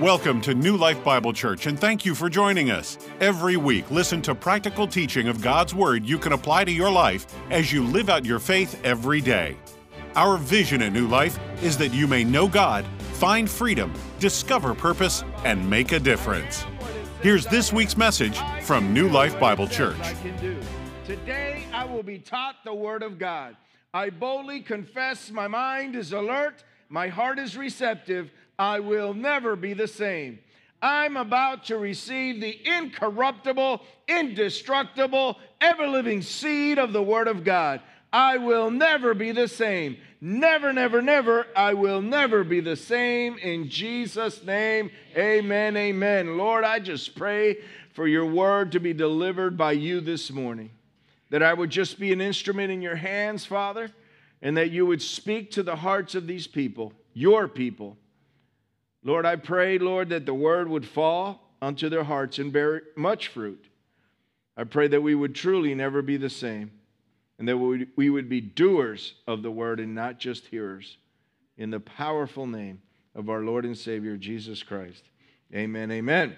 Welcome to New Life Bible Church and thank you for joining us. Every week, listen to practical teaching of God's Word you can apply to your life as you live out your faith every day. Our vision at New Life is that you may know God, find freedom, discover purpose, and make a difference. Here's this week's message from New Life Bible Church. Today I will be taught the Word of God. I boldly confess my mind is alert, my heart is receptive. I will never be the same. I'm about to receive the incorruptible, indestructible, ever living seed of the Word of God. I will never be the same. Never, never, never. I will never be the same. In Jesus' name, amen, amen. Lord, I just pray for your word to be delivered by you this morning. That I would just be an instrument in your hands, Father, and that you would speak to the hearts of these people, your people Lord, I pray, Lord, that the word would fall unto their hearts and bear much fruit. I pray that we would truly never be the same and that we would be doers of the word and not just hearers. In the powerful name of our Lord and Savior, Jesus Christ. Amen. Amen.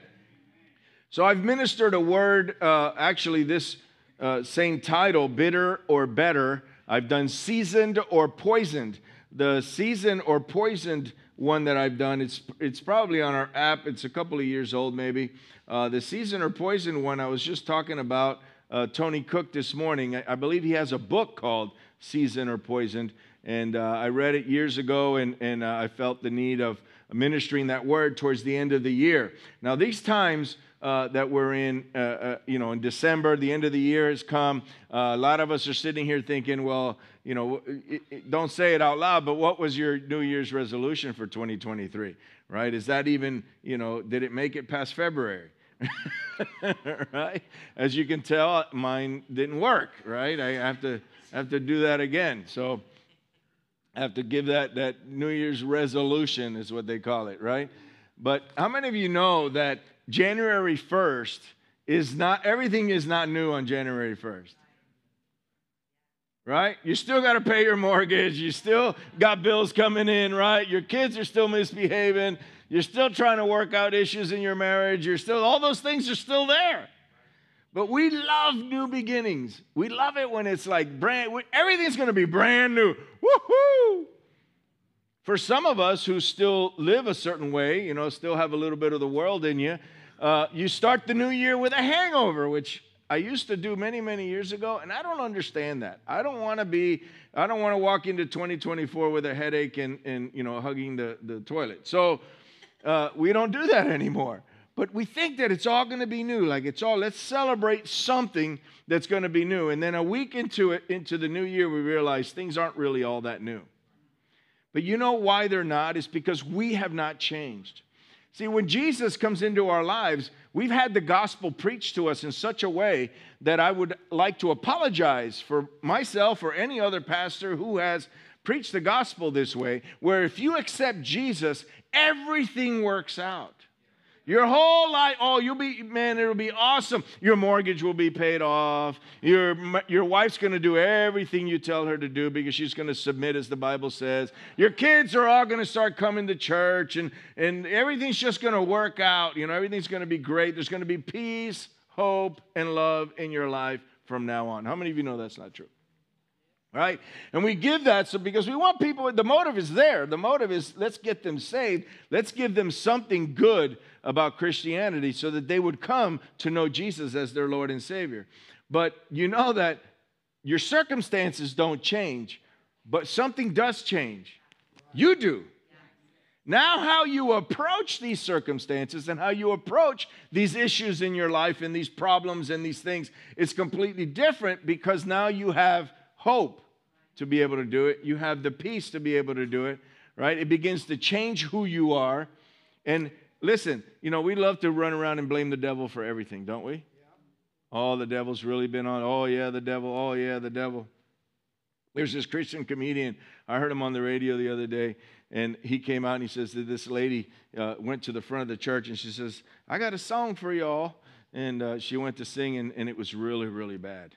So I've ministered a word, uh, actually, this uh, same title, bitter or better. I've done seasoned or poisoned. The seasoned or poisoned one that I've done. It's, it's probably on our app. It's a couple of years old, maybe. Uh, the Season or Poison one, I was just talking about uh, Tony Cooke this morning. I, I, believe he has a book called Season or Poisoned. And uh, I read it years ago, and, and uh, I felt the need of ministering that word towards the end of the year. Now, these times, uh, that we're in, uh, uh, you know, in December, the end of the year has come. Uh, a lot of us are sitting here thinking, well, you know, it, it, don't say it out loud, but what was your New Year's resolution for 2023, right? Is that even, you know, did it make it past February? right? As you can tell, mine didn't work, right? I have to have to do that again. So I have to give that that New Year's resolution is what they call it, right? But how many of you know that January 1st is not, everything is not new on January 1st. Right? You still got to pay your mortgage. You still got bills coming in, right? Your kids are still misbehaving. You're still trying to work out issues in your marriage. You're still, all those things are still there. But we love new beginnings. We love it when it's like brand, everything's going to be brand new. Woohoo! For some of us who still live a certain way, you know, still have a little bit of the world in you, uh, you start the new year with a hangover, which I used to do many, many years ago, and I don't understand that. I don't want to be, I don't want to walk into 2024 with a headache and, and you know, hugging the, the toilet. So uh, we don't do that anymore. But we think that it's all going to be new. Like it's all, let's celebrate something that's going to be new. And then a week into it, into the new year, we realize things aren't really all that new. But you know why they're not? It's because we have not changed. See, when Jesus comes into our lives, we've had the gospel preached to us in such a way that I would like to apologize for myself or any other pastor who has preached the gospel this way, where if you accept Jesus, everything works out. Your whole life, oh, you'll be, man, it'll be awesome. Your mortgage will be paid off. Your, your wife's going to do everything you tell her to do because she's going to submit, as the Bible says. Your kids are all going to start coming to church, and, and everything's just going to work out. You know, everything's going to be great. There's going to be peace, hope, and love in your life from now on. How many of you know that's not true? Right? And we give that so because we want people, the motive is there. The motive is let's get them saved. Let's give them something good about Christianity so that they would come to know Jesus as their Lord and Savior. But you know that your circumstances don't change, but something does change. You do. Now, how you approach these circumstances and how you approach these issues in your life and these problems and these things is completely different because now you have hope to be able to do it. You have the peace to be able to do it, right? It begins to change who you are. And listen, you know, we love to run around and blame the devil for everything, don't we? Yeah. Oh, the devil's really been on. Oh, yeah, the devil. Oh, yeah, the devil. There's this Christian comedian. I heard him on the radio the other day, and he came out and he says that this lady uh, went to the front of the church and she says, I got a song for y'all. And uh, she went to sing, and, and it was really, really bad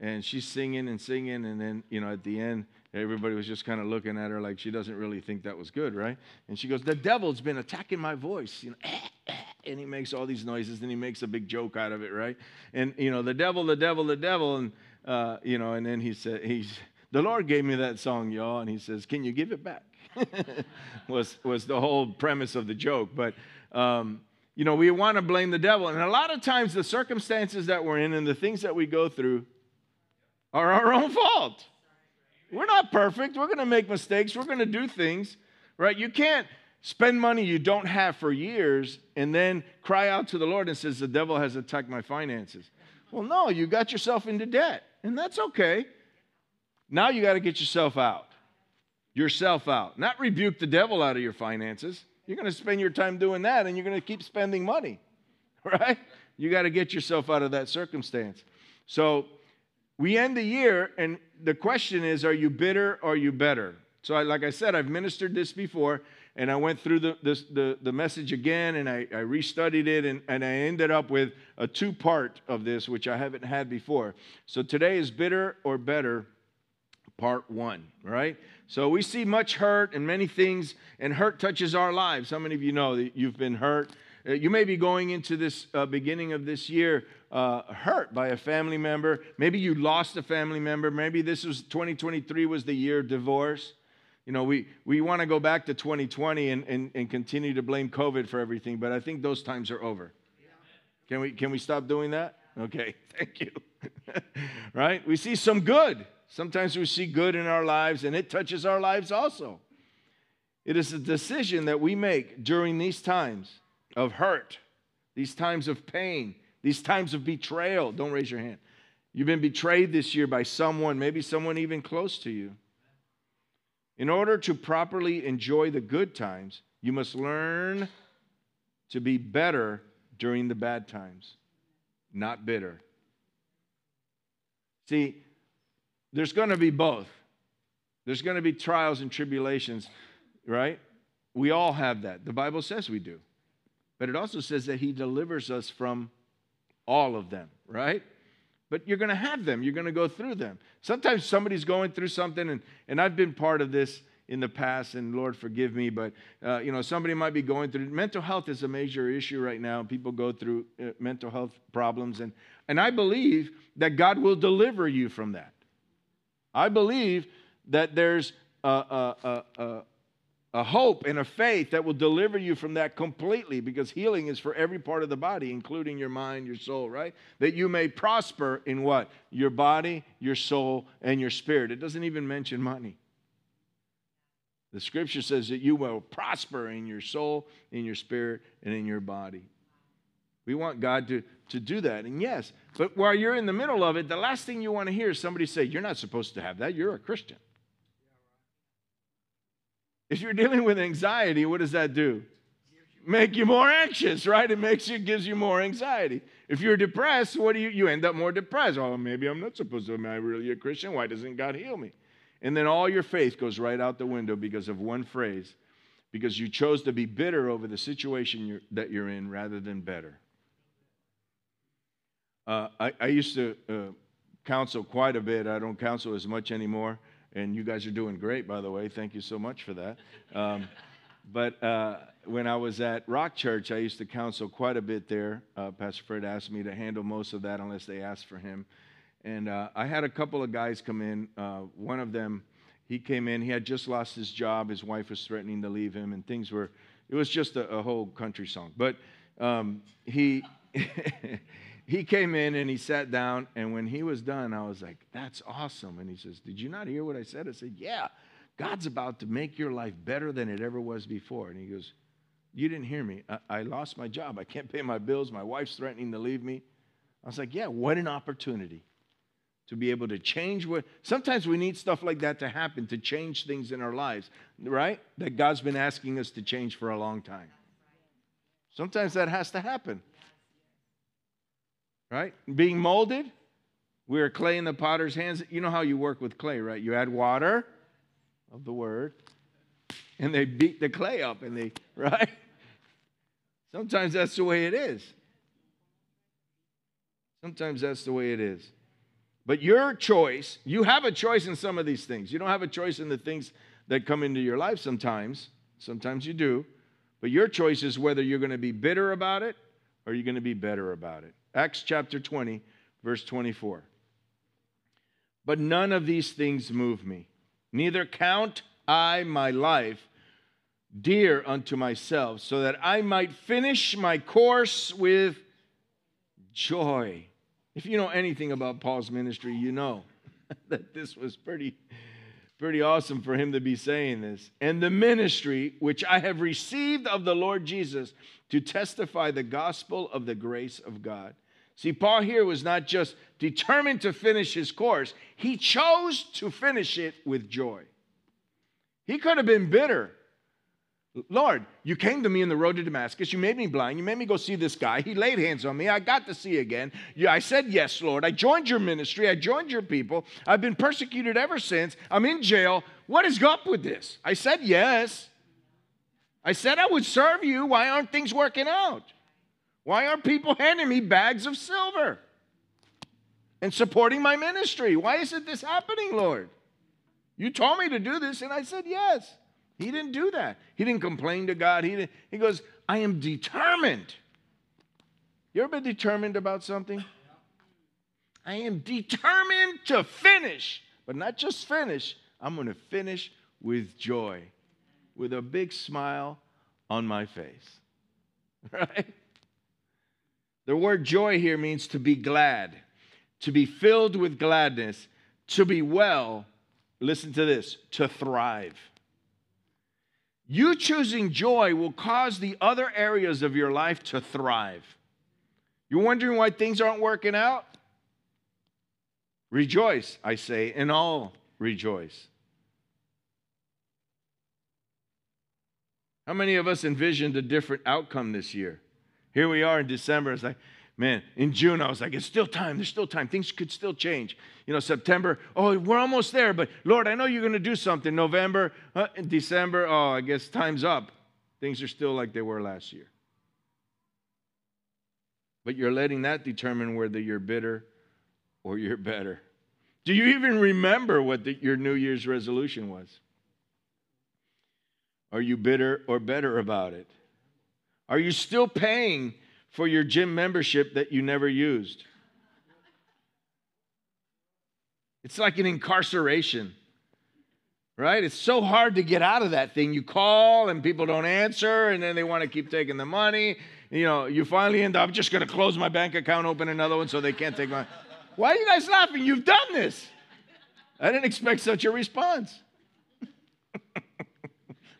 and she's singing and singing and then you know at the end Everybody was just kind of looking at her like she doesn't really think that was good, right? And she goes, The devil's been attacking my voice. You know, and he makes all these noises and he makes a big joke out of it, right? And, you know, the devil, the devil, the devil. And, uh, you know, and then he said, he's, the Lord gave me that song, y'all. And he says, Can you give it back? was, was the whole premise of the joke. But, um, you know, we want to blame the devil. And a lot of times the circumstances that we're in and the things that we go through are our own fault. We're not perfect. We're going to make mistakes. We're going to do things, right? You can't spend money you don't have for years and then cry out to the Lord and says, The devil has attacked my finances. Well, no, you got yourself into debt, and that's okay. Now you got to get yourself out. Yourself out. Not rebuke the devil out of your finances. You're going to spend your time doing that and you're going to keep spending money, right? You got to get yourself out of that circumstance. So we end the year, and the question is are you bitter or are you better? So, I, like I said, I've ministered this before, and I went through the, this, the, the message again, and I, I restudied it, and, and I ended up with a two part of this, which I haven't had before. So, today is bitter or better, part one, right? So, we see much hurt and many things, and hurt touches our lives. How many of you know that you've been hurt? Uh, you may be going into this uh, beginning of this year uh, hurt by a family member. Maybe you lost a family member. Maybe this was 2023 was the year of divorce. You know, we, we want to go back to 2020 and, and, and continue to blame COVID for everything, but I think those times are over. Can we, can we stop doing that? Okay, thank you. right? We see some good. Sometimes we see good in our lives, and it touches our lives also. It is a decision that we make during these times of hurt, these times of pain, these times of betrayal. Don't raise your hand. You've been betrayed this year by someone, maybe someone even close to you. In order to properly enjoy the good times, you must learn to be better during the bad times, not bitter. See, there's going to be both. There's going to be trials and tribulations, right? We all have that. The Bible says we do. But it also says that He delivers us from all of them, right? But you're going to have them. You're going to go through them. Sometimes somebody's going through something, and, and I've been part of this in the past, and Lord forgive me, but uh, you know somebody might be going through mental health is a major issue right now. People go through uh, mental health problems, and and I believe that God will deliver you from that. I believe that there's a, a, a, a hope and a faith that will deliver you from that completely because healing is for every part of the body, including your mind, your soul, right? That you may prosper in what? Your body, your soul, and your spirit. It doesn't even mention money. The scripture says that you will prosper in your soul, in your spirit, and in your body. We want God to, to do that. And yes, but while you're in the middle of it, the last thing you want to hear is somebody say, You're not supposed to have that. You're a Christian. If you're dealing with anxiety, what does that do? Make you more anxious, right? It makes you gives you more anxiety. If you're depressed, what do you you end up more depressed? Oh, maybe I'm not supposed to. Am I really a Christian? Why doesn't God heal me? And then all your faith goes right out the window because of one phrase, because you chose to be bitter over the situation you're, that you're in rather than better. Uh, I, I, used to uh, counsel quite a bit. I don't counsel as much anymore. And you guys are doing great, by the way. Thank you so much for that. Um, but uh, when I was at Rock Church, I used to counsel quite a bit there. Uh, Pastor Fred asked me to handle most of that unless they asked for him. And uh, I had a couple of guys come in. Uh, one of them, he came in, he had just lost his job. His wife was threatening to leave him, and things were, it was just a, a whole country song. But um, he, he came in and he sat down, and when he was done, I was like, That's awesome. And he says, Did you not hear what I said? I said, Yeah, God's about to make your life better than it ever was before. And he goes, You didn't hear me. I, I lost my job. I can't pay my bills. My wife's threatening to leave me. I was like, Yeah, what an opportunity to be able to change what sometimes we need stuff like that to happen to change things in our lives right that god's been asking us to change for a long time sometimes that has to happen right? Being molded. We are clay in the potter's hands. You know how you work with clay, right? You add water of the word, and they beat the clay up, and they, right? Sometimes that's the way it is. Sometimes that's the way it is. But your choice, you have a choice in some of these things. You don't have a choice in the things that come into your life sometimes. Sometimes you do. But your choice is whether you're going to be bitter about it or you're going to be better about it. Acts chapter 20, verse 24. But none of these things move me. Neither count I my life dear unto myself, so that I might finish my course with joy. If you know anything about Paul's ministry, you know that this was pretty pretty awesome for him to be saying this. And the ministry which I have received of the Lord Jesus to testify the gospel of the grace of God. See, Paul here was not just determined to finish his course, he chose to finish it with joy. He could have been bitter. Lord, you came to me in the road to Damascus. You made me blind. You made me go see this guy. He laid hands on me. I got to see again. I said, Yes, Lord. I joined your ministry. I joined your people. I've been persecuted ever since. I'm in jail. What is up with this? I said, Yes. I said I would serve you. Why aren't things working out? Why aren't people handing me bags of silver and supporting my ministry? Why isn't this happening, Lord? You told me to do this, and I said, Yes. He didn't do that. He didn't complain to God. He, didn't, he goes, I am determined. You ever been determined about something? I am determined to finish, but not just finish. I'm going to finish with joy, with a big smile on my face. Right? The word joy here means to be glad, to be filled with gladness, to be well. Listen to this to thrive. You choosing joy will cause the other areas of your life to thrive. You're wondering why things aren't working out? Rejoice, I say, and all rejoice. How many of us envisioned a different outcome this year? Here we are in December. It's like, man, in June, I was like, it's still time. There's still time. Things could still change. You know, September, oh, we're almost there, but Lord, I know you're going to do something. November, uh, December, oh, I guess time's up. Things are still like they were last year. But you're letting that determine whether you're bitter or you're better. Do you even remember what the, your New Year's resolution was? Are you bitter or better about it? Are you still paying for your gym membership that you never used. It's like an incarceration, right? It's so hard to get out of that thing. You call and people don't answer, and then they want to keep taking the money. You know, you finally end up just going to close my bank account, open another one so they can't take my. Why are you guys laughing? You've done this. I didn't expect such a response.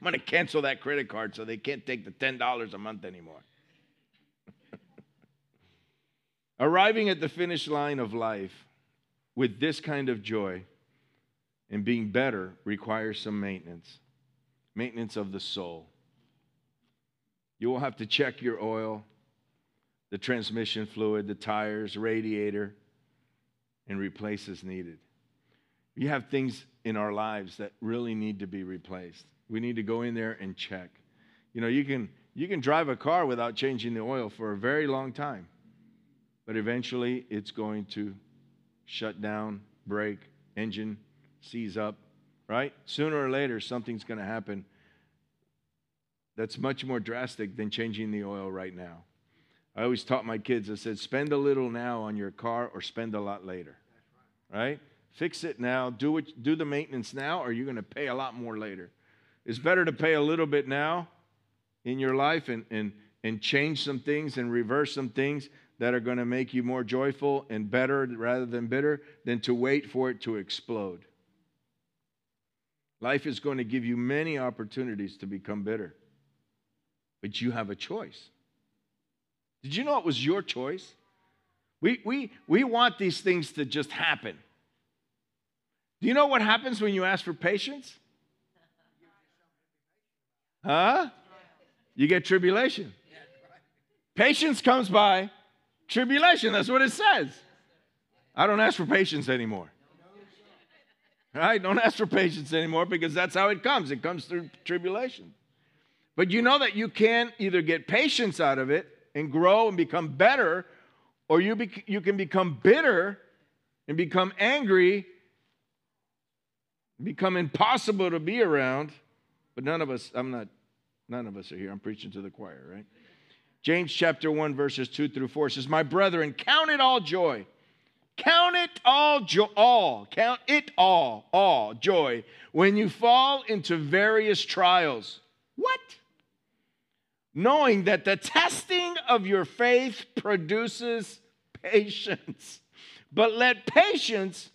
I'm going to cancel that credit card so they can't take the $10 a month anymore. Arriving at the finish line of life with this kind of joy and being better requires some maintenance maintenance of the soul. You will have to check your oil, the transmission fluid, the tires, radiator, and replace as needed. You have things in our lives that really need to be replaced. We need to go in there and check. You know, you can you can drive a car without changing the oil for a very long time but eventually it's going to shut down, break, engine seize up, right? Sooner or later, something's going to happen that's much more drastic than changing the oil right now. I always taught my kids, I said, spend a little now on your car or spend a lot later, right? Fix it now, do, it, do the maintenance now, or you're going to pay a lot more later. It's better to pay a little bit now in your life and, and, and change some things and reverse some things that are going to make you more joyful and better rather than bitter than to wait for it to explode. Life is going to give you many opportunities to become bitter, but you have a choice. Did you know it was your choice? We, we, we want these things to just happen. Do you know what happens when you ask for patience? Huh? You get tribulation. Patience comes by Tribulation, that's what it says. I don't ask for patience anymore. Right? Don't ask for patience anymore because that's how it comes. It comes through tribulation. But you know that you can either get patience out of it and grow and become better, or you, be, you can become bitter and become angry, become impossible to be around. But none of us, I'm not, none of us are here. I'm preaching to the choir, right? James chapter 1, verses 2 through 4 says, My brethren, count it all joy. Count it all joy, all, count it all, all joy when you fall into various trials. What? Knowing that the testing of your faith produces patience. But let patience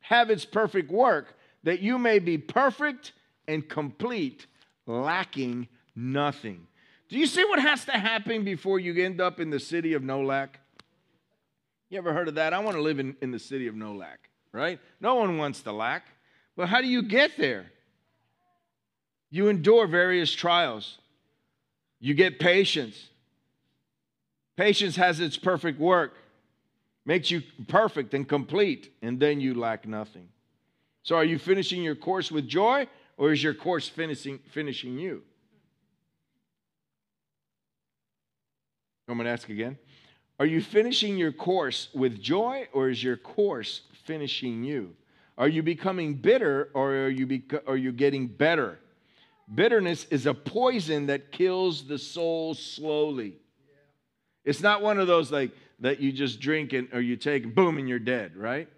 have its perfect work, that you may be perfect and complete, lacking nothing. Do you see what has to happen before you end up in the city of no lack? You ever heard of that? I want to live in, in the city of no lack, right? No one wants to lack. But how do you get there? You endure various trials, you get patience. Patience has its perfect work, makes you perfect and complete, and then you lack nothing. So, are you finishing your course with joy, or is your course finishing, finishing you? I'm going to ask again. Are you finishing your course with joy, or is your course finishing you? Are you becoming bitter, or are you, are you getting better? Bitterness is a poison that kills the soul slowly. It's not one of those like that you just drink and or you take boom and you're dead, right?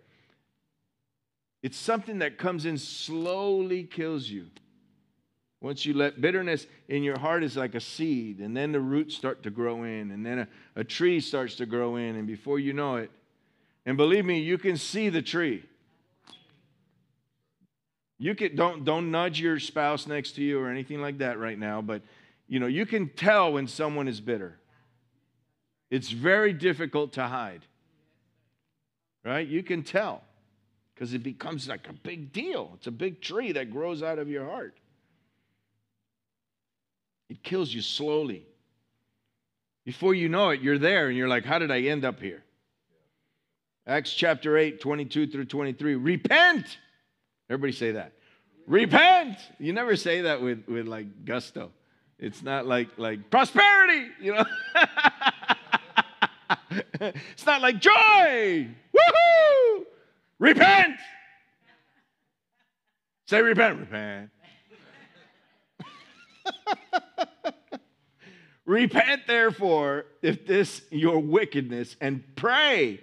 It's something that comes in slowly kills you. Once you let bitterness in your heart is like a seed, and then the roots start to grow in, and then a, a tree starts to grow in, and before you know it, and believe me, you can see the tree. You can don't don't nudge your spouse next to you or anything like that right now, but you know, you can tell when someone is bitter. It's very difficult to hide. Right? You can tell because it becomes like a big deal. It's a big tree that grows out of your heart. It kills you slowly. Before you know it, you're there and you're like, how did I end up here? Acts chapter 8, 22 through 23. Repent. Everybody say that. Repent. You never say that with, with like gusto. It's not like like prosperity, you know. it's not like joy. Woohoo! Repent. Say repent, repent. repent therefore if this your wickedness and pray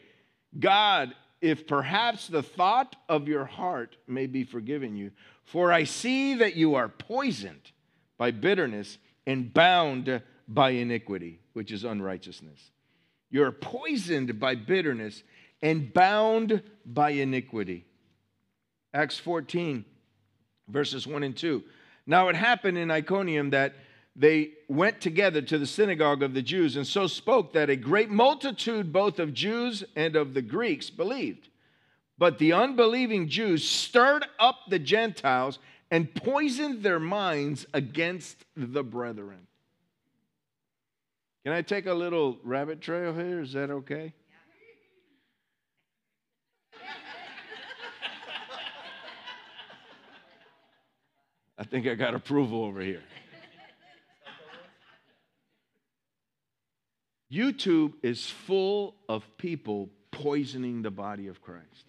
God if perhaps the thought of your heart may be forgiven you for I see that you are poisoned by bitterness and bound by iniquity which is unrighteousness you're poisoned by bitterness and bound by iniquity. Acts 14, verses 1 and 2. Now it happened in Iconium that they went together to the synagogue of the Jews and so spoke that a great multitude, both of Jews and of the Greeks, believed. But the unbelieving Jews stirred up the Gentiles and poisoned their minds against the brethren. Can I take a little rabbit trail here? Is that okay? I think I got approval over here. YouTube is full of people poisoning the body of Christ.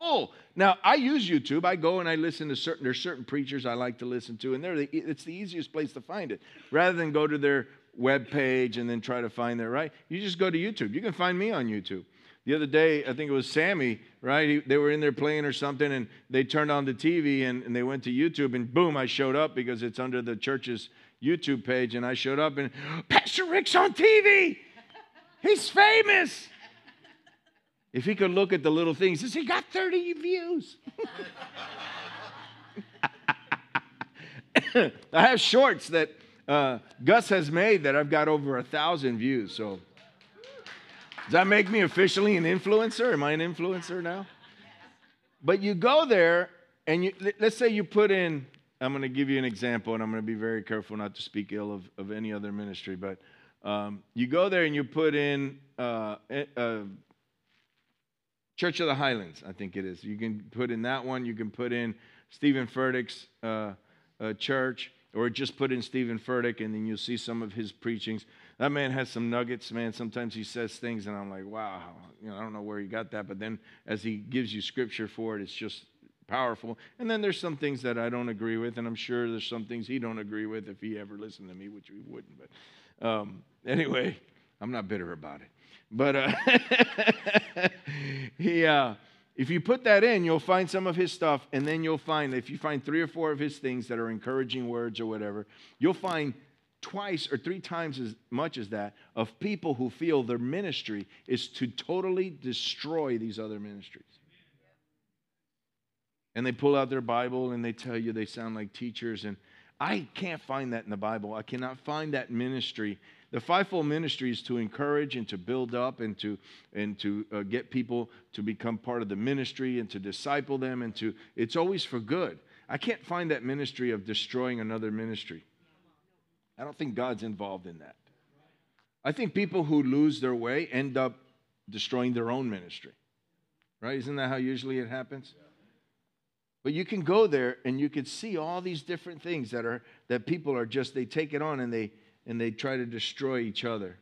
Full. Now, I use YouTube. I go and I listen to certain, there's certain preachers I like to listen to, and they're the, it's the easiest place to find it. Rather than go to their web page and then try to find their right. You just go to YouTube. You can find me on YouTube. The other day, I think it was Sammy, right? He, they were in there playing or something, and they turned on the TV and, and they went to YouTube, and boom, I showed up because it's under the church's YouTube page, and I showed up, and Pastor Rick's on TV. He's famous. If he could look at the little things, he says, he got 30 views. I have shorts that uh, Gus has made that I've got over a thousand views. So, does that make me officially an influencer? Am I an influencer now? But you go there, and you, let's say you put in, I'm going to give you an example, and I'm going to be very careful not to speak ill of, of any other ministry, but um, you go there and you put in uh, uh, Church of the Highlands, I think it is. You can put in that one. You can put in Stephen Furtick's uh, uh, church or just put in Stephen Furtick and then you'll see some of his preachings. That man has some nuggets, man. Sometimes he says things and I'm like, wow, you know, I don't know where he got that. But then as he gives you scripture for it, it's just powerful. And then there's some things that I don't agree with, and I'm sure there's some things he don't agree with if he ever listened to me, which he wouldn't. But um, anyway, I'm not bitter about it. But uh, he, uh, if you put that in, you'll find some of his stuff, and then you'll find if you find three or four of his things that are encouraging words or whatever, you'll find twice or three times as much as that of people who feel their ministry is to totally destroy these other ministries. And they pull out their Bible and they tell you they sound like teachers. And I can't find that in the Bible. I cannot find that ministry the fivefold ministry is to encourage and to build up and to and to uh, get people to become part of the ministry and to disciple them and to it's always for good. I can't find that ministry of destroying another ministry. I don't think God's involved in that. I think people who lose their way end up destroying their own ministry. Right? Isn't that how usually it happens? But you can go there and you can see all these different things that are that people are just they take it on and they and they try to destroy each other.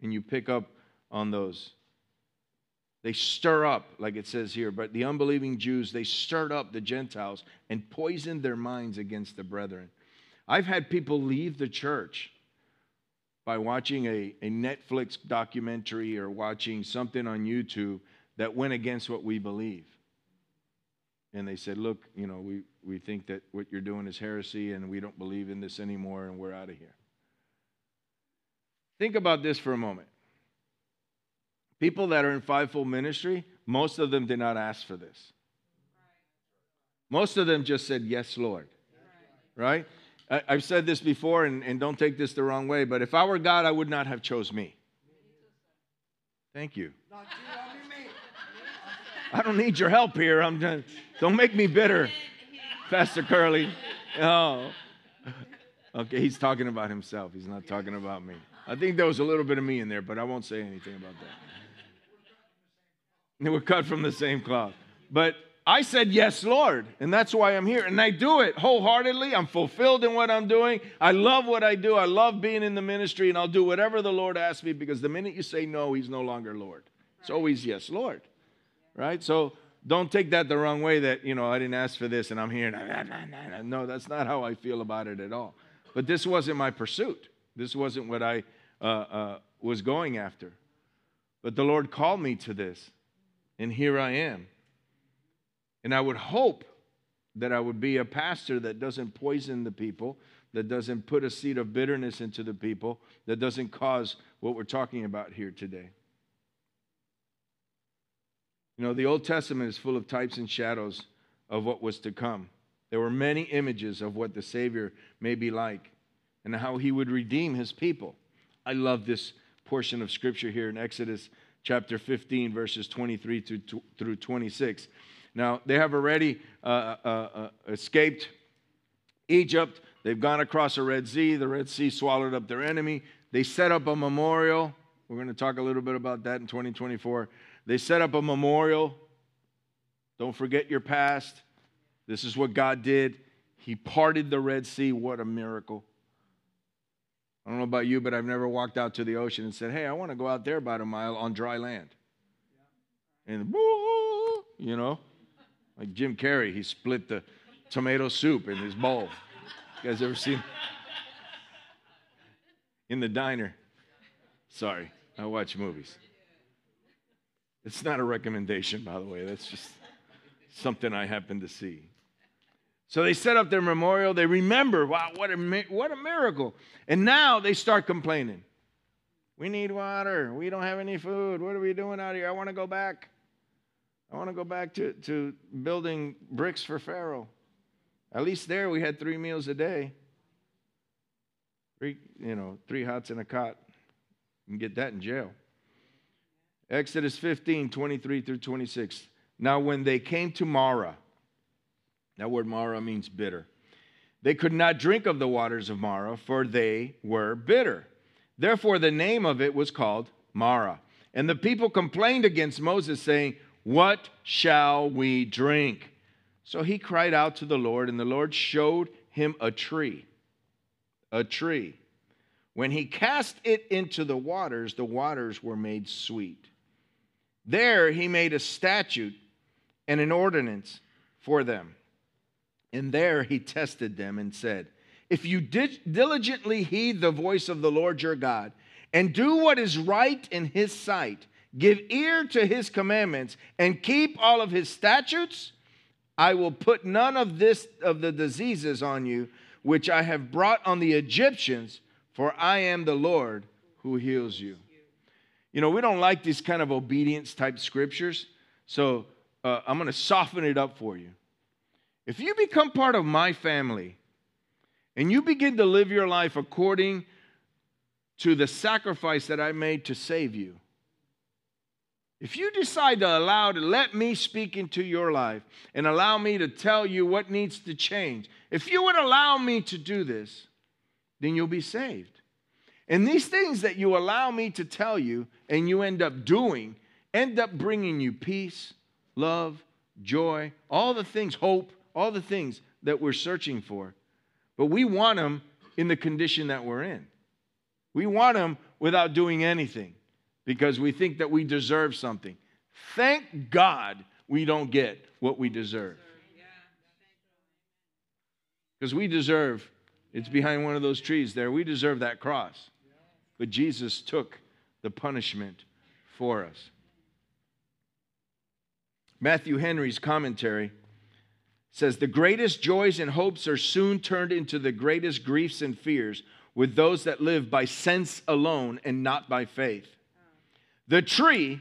And you pick up on those. They stir up, like it says here, but the unbelieving Jews, they stirred up the Gentiles and poisoned their minds against the brethren. I've had people leave the church by watching a, a Netflix documentary or watching something on YouTube that went against what we believe. And they said, Look, you know, we, we think that what you're doing is heresy and we don't believe in this anymore and we're out of here. Think about this for a moment. People that are in fivefold ministry, most of them did not ask for this. Most of them just said, Yes, Lord. Right? I, have said this before, and, and don't take this the wrong way, but if I were God, I would not have chose me. Thank you. I don't need your help here. I'm just, don't make me bitter, Pastor Curly. Oh. Okay, he's talking about himself. He's not talking about me. I think there was a little bit of me in there, but I won't say anything about that. Were cut from the same cloth. But I said, Yes, Lord. And that's why I'm here. And I do it wholeheartedly. I'm fulfilled in what I'm doing. I love what I do. I love being in the ministry, and I'll do whatever the Lord asks me because the minute you say no, He's no longer Lord. It's always yes, Lord. Right? So don't take that the wrong way that, you know, I didn't ask for this and I'm here. No, that's not how I feel about it at all. But this wasn't my pursuit. This wasn't what I uh, uh, was going after. But the Lord called me to this, and here I am. And I would hope that I would be a pastor that doesn't poison the people, that doesn't put a seed of bitterness into the people, that doesn't cause what we're talking about here today. You know, the Old Testament is full of types and shadows of what was to come. There were many images of what the Savior may be like and how he would redeem his people. I love this portion of scripture here in Exodus chapter 15, verses 23 through 26. Now, they have already uh, uh, uh, escaped Egypt. They've gone across the Red Sea. The Red Sea swallowed up their enemy. They set up a memorial. We're going to talk a little bit about that in 2024. They set up a memorial. Don't forget your past. This is what God did. He parted the Red Sea. What a miracle. I don't know about you, but I've never walked out to the ocean and said, hey, I want to go out there about a mile on dry land. And, you know, like Jim Carrey, he split the tomato soup in his bowl. You guys ever seen? In the diner. Sorry, I watch movies. It's not a recommendation, by the way. That's just something I happen to see. So they set up their memorial. They remember, wow, what a, what a miracle. And now they start complaining. We need water. We don't have any food. What are we doing out here? I want to go back. I want to go back to, to building bricks for Pharaoh. At least there we had three meals a day. Three, you know, three hots and a cot. You can get that in jail. Exodus 15, 23 through 26. Now, when they came to Marah, that word Marah means bitter. They could not drink of the waters of Marah, for they were bitter. Therefore, the name of it was called Marah. And the people complained against Moses, saying, What shall we drink? So he cried out to the Lord, and the Lord showed him a tree. a tree. When he cast it into the waters, the waters were made sweet. There he made a statute and an ordinance for them. And there he tested them and said, If you diligently heed the voice of the Lord your God, and do what is right in his sight, give ear to his commandments, and keep all of his statutes, I will put none of this of the diseases on you which I have brought on the Egyptians, for I am the Lord who heals you. You know, we don't like these kind of obedience type scriptures, so uh, I'm going to soften it up for you. If you become part of my family and you begin to live your life according to the sacrifice that I made to save you, if you decide to allow to let me speak into your life and allow me to tell you what needs to change, if you would allow me to do this, then you'll be saved. And these things that you allow me to tell you and you end up doing end up bringing you peace, love, joy, all the things, hope, all the things that we're searching for. But we want them in the condition that we're in. We want them without doing anything because we think that we deserve something. Thank God we don't get what we deserve. Because we deserve, it's behind one of those trees there, we deserve that cross. But Jesus took the punishment for us. Matthew Henry's commentary says the greatest joys and hopes are soon turned into the greatest griefs and fears with those that live by sense alone and not by faith. The tree,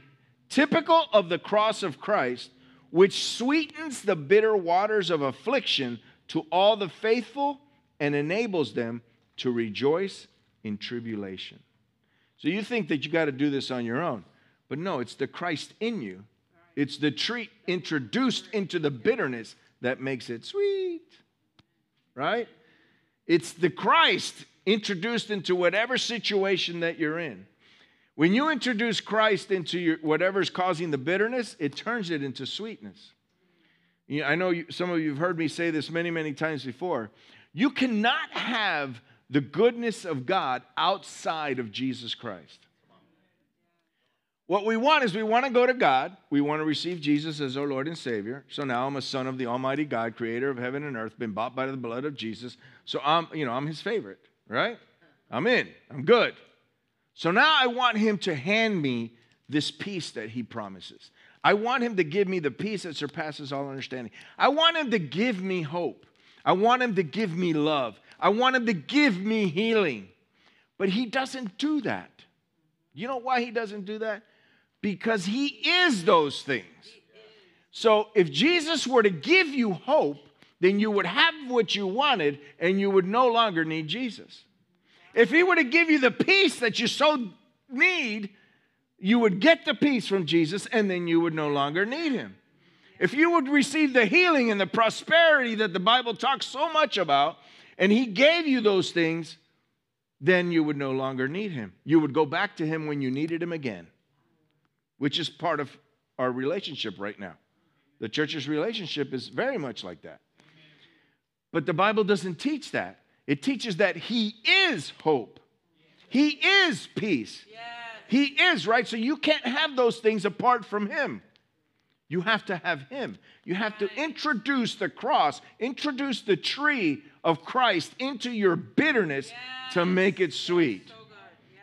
typical of the cross of Christ, which sweetens the bitter waters of affliction to all the faithful and enables them to rejoice in tribulation. So you think that you got to do this on your own. But no, it's the Christ in you. It's the tree introduced into the bitterness that makes it sweet. Right? It's the Christ introduced into whatever situation that you're in. When you introduce Christ into your, whatever's causing the bitterness, it turns it into sweetness. You know, I know you, some of you have heard me say this many, many times before. You cannot have the goodness of God outside of Jesus Christ. What we want is we want to go to God. We want to receive Jesus as our Lord and Savior. So now I'm a son of the Almighty God, creator of heaven and earth, been bought by the blood of Jesus. So I'm, you know, I'm his favorite, right? I'm in. I'm good. So now I want him to hand me this peace that he promises. I want him to give me the peace that surpasses all understanding. I want him to give me hope. I want him to give me love. I want him to give me healing. But he doesn't do that. You know why he doesn't do that? Because he is those things. So if Jesus were to give you hope, then you would have what you wanted and you would no longer need Jesus. If he were to give you the peace that you so need, you would get the peace from Jesus and then you would no longer need him. If you would receive the healing and the prosperity that the Bible talks so much about, and he gave you those things, then you would no longer need him. You would go back to him when you needed him again, which is part of our relationship right now. The church's relationship is very much like that. But the Bible doesn't teach that. It teaches that He is hope, He is peace. He is, right? So you can't have those things apart from Him. You have to have Him. You have to introduce the cross, introduce the tree of Christ into your bitterness to make it sweet.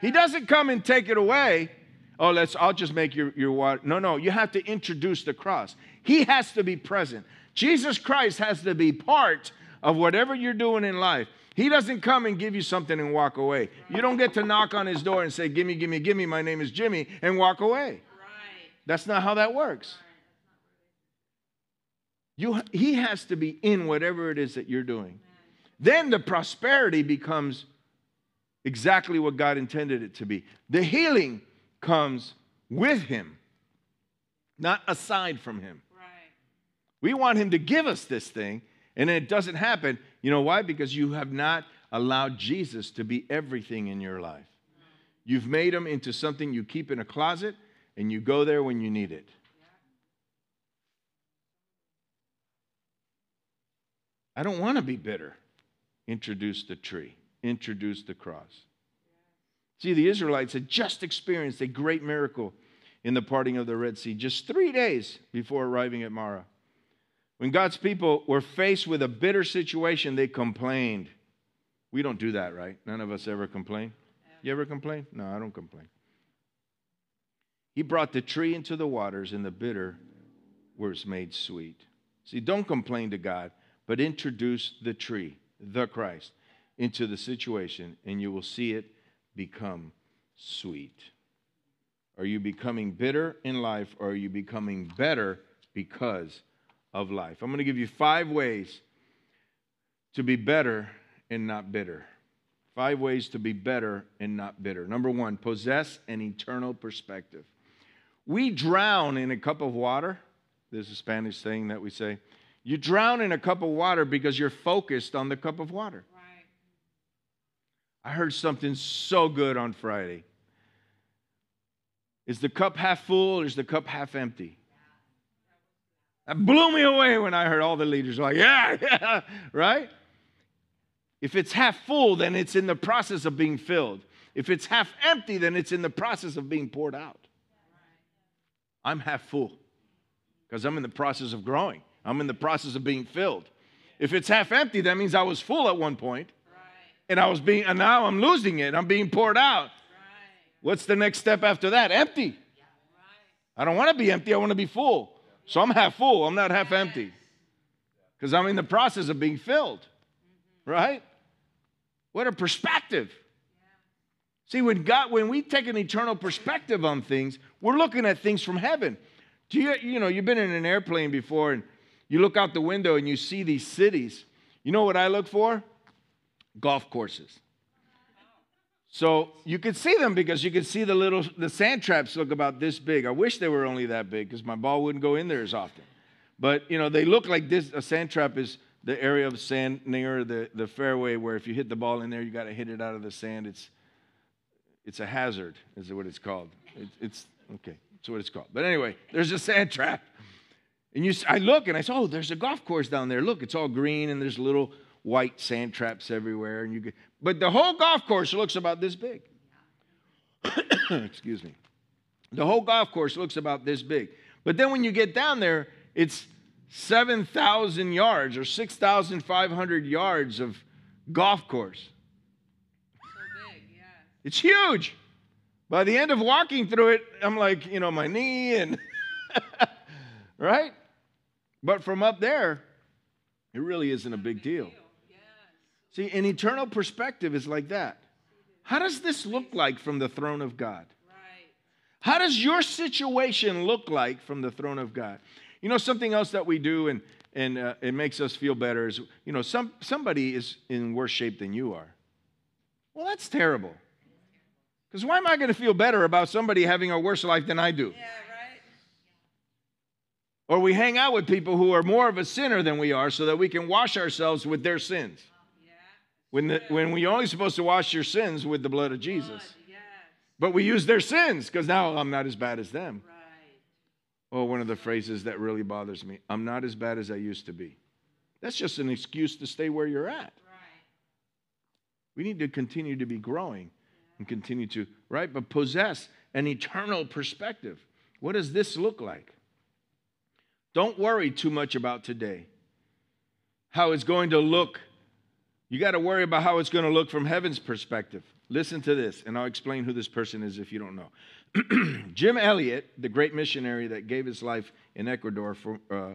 He doesn't come and take it away. Oh, let's, I'll just make your, your water. No, no, you have to introduce the cross. He has to be present. Jesus Christ has to be part of whatever you're doing in life. He doesn't come and give you something and walk away. You don't get to knock on his door and say, Gimme, gimme, gimme, my name is Jimmy, and walk away. That's not how that works. You, he has to be in whatever it is that you're doing. Then the prosperity becomes exactly what God intended it to be. The healing comes with him, not aside from him. Right. We want him to give us this thing, and it doesn't happen. You know why? Because you have not allowed Jesus to be everything in your life. You've made him into something you keep in a closet and you go there when you need it. I don't want to be bitter. Introduce the tree. introduce the cross. See, the Israelites had just experienced a great miracle in the parting of the Red Sea just three days before arriving at Marah. When God's people were faced with a bitter situation, they complained. We don't do that, right? None of us ever complain. You ever complain? No, I don't complain. He brought the tree into the waters, and the bitter was made sweet. See, don't complain to God, but introduce the tree, the Christ, into the situation, and you will see it become sweet. Are you becoming bitter in life, or are you becoming better because of life? I'm going to give you five ways to be better and not bitter. Five ways to be better and not bitter. Number one, possess an eternal perspective. We drown in a cup of water. There's a Spanish saying that we say. You drown in a cup of water because you're focused on the cup of water. Right. I heard something so good on Friday. Is the cup half full or is the cup half empty? That blew me away when I heard all the leaders like, yeah, yeah, right? If it's half full, then it's in the process of being filled. If it's half empty, then it's in the process of being poured out. I'm half full because I'm in the process of growing. I'm in the process of being filled. If it's half empty, that means I was full at one point, and I was being, and now I'm losing it. I'm being poured out. What's the next step after that? Empty. I don't want to be empty. I want to be full. So I'm half full. I'm not half empty because I'm in the process of being filled. Right? What a perspective. See, when God, when we take an eternal perspective on things, we're looking at things from heaven. Do you, you know, you've been in an airplane before and you look out the window and you see these cities. You know what I look for? Golf courses. So you could see them because you could see the little the sand traps look about this big. I wish they were only that big because my ball wouldn't go in there as often. But you know, they look like this. A sand trap is the area of sand near the, the fairway where if you hit the ball in there, you got to hit it out of the sand. It's, it's a hazard, is what it's called. It, it's, okay, that's what it's called. But anyway, there's a sand trap. And you, I look and I say, oh, there's a golf course down there. Look, it's all green and there's little white sand traps everywhere. And you get, but the whole golf course looks about this big. Excuse me. The whole golf course looks about this big. But then when you get down there, it's 7,000 yards or 6,500 yards of golf course. So big, yeah. It's huge. By the end of walking through it, I'm like, you know, my knee and, right? But from up there, it really isn't a big deal. See, an eternal perspective is like that. How does this look like from the throne of God? How does your situation look like from the throne of God? You know, something else that we do and, and uh, it makes us feel better is, you know, some, somebody is in worse shape than you are. Well, that's terrible. Because why am I going to feel better about somebody having a worse life than I do? Yeah, right. Or we hang out with people who are more of a sinner than we are so that we can wash ourselves with their sins. When, the, when we're only supposed to wash your sins with the blood of Jesus. But we use their sins because now I'm not as bad as them. Oh, one of the phrases that really bothers me I'm not as bad as I used to be. That's just an excuse to stay where you're at. We need to continue to be growing and continue to, right? But possess an eternal perspective. What does this look like? Don't worry too much about today, how it's going to look. You got to worry about how it's going to look from heaven's perspective. Listen to this, and I'll explain who this person is if you don't know. Jim Elliot, the great missionary that gave his life in Ecuador for, uh,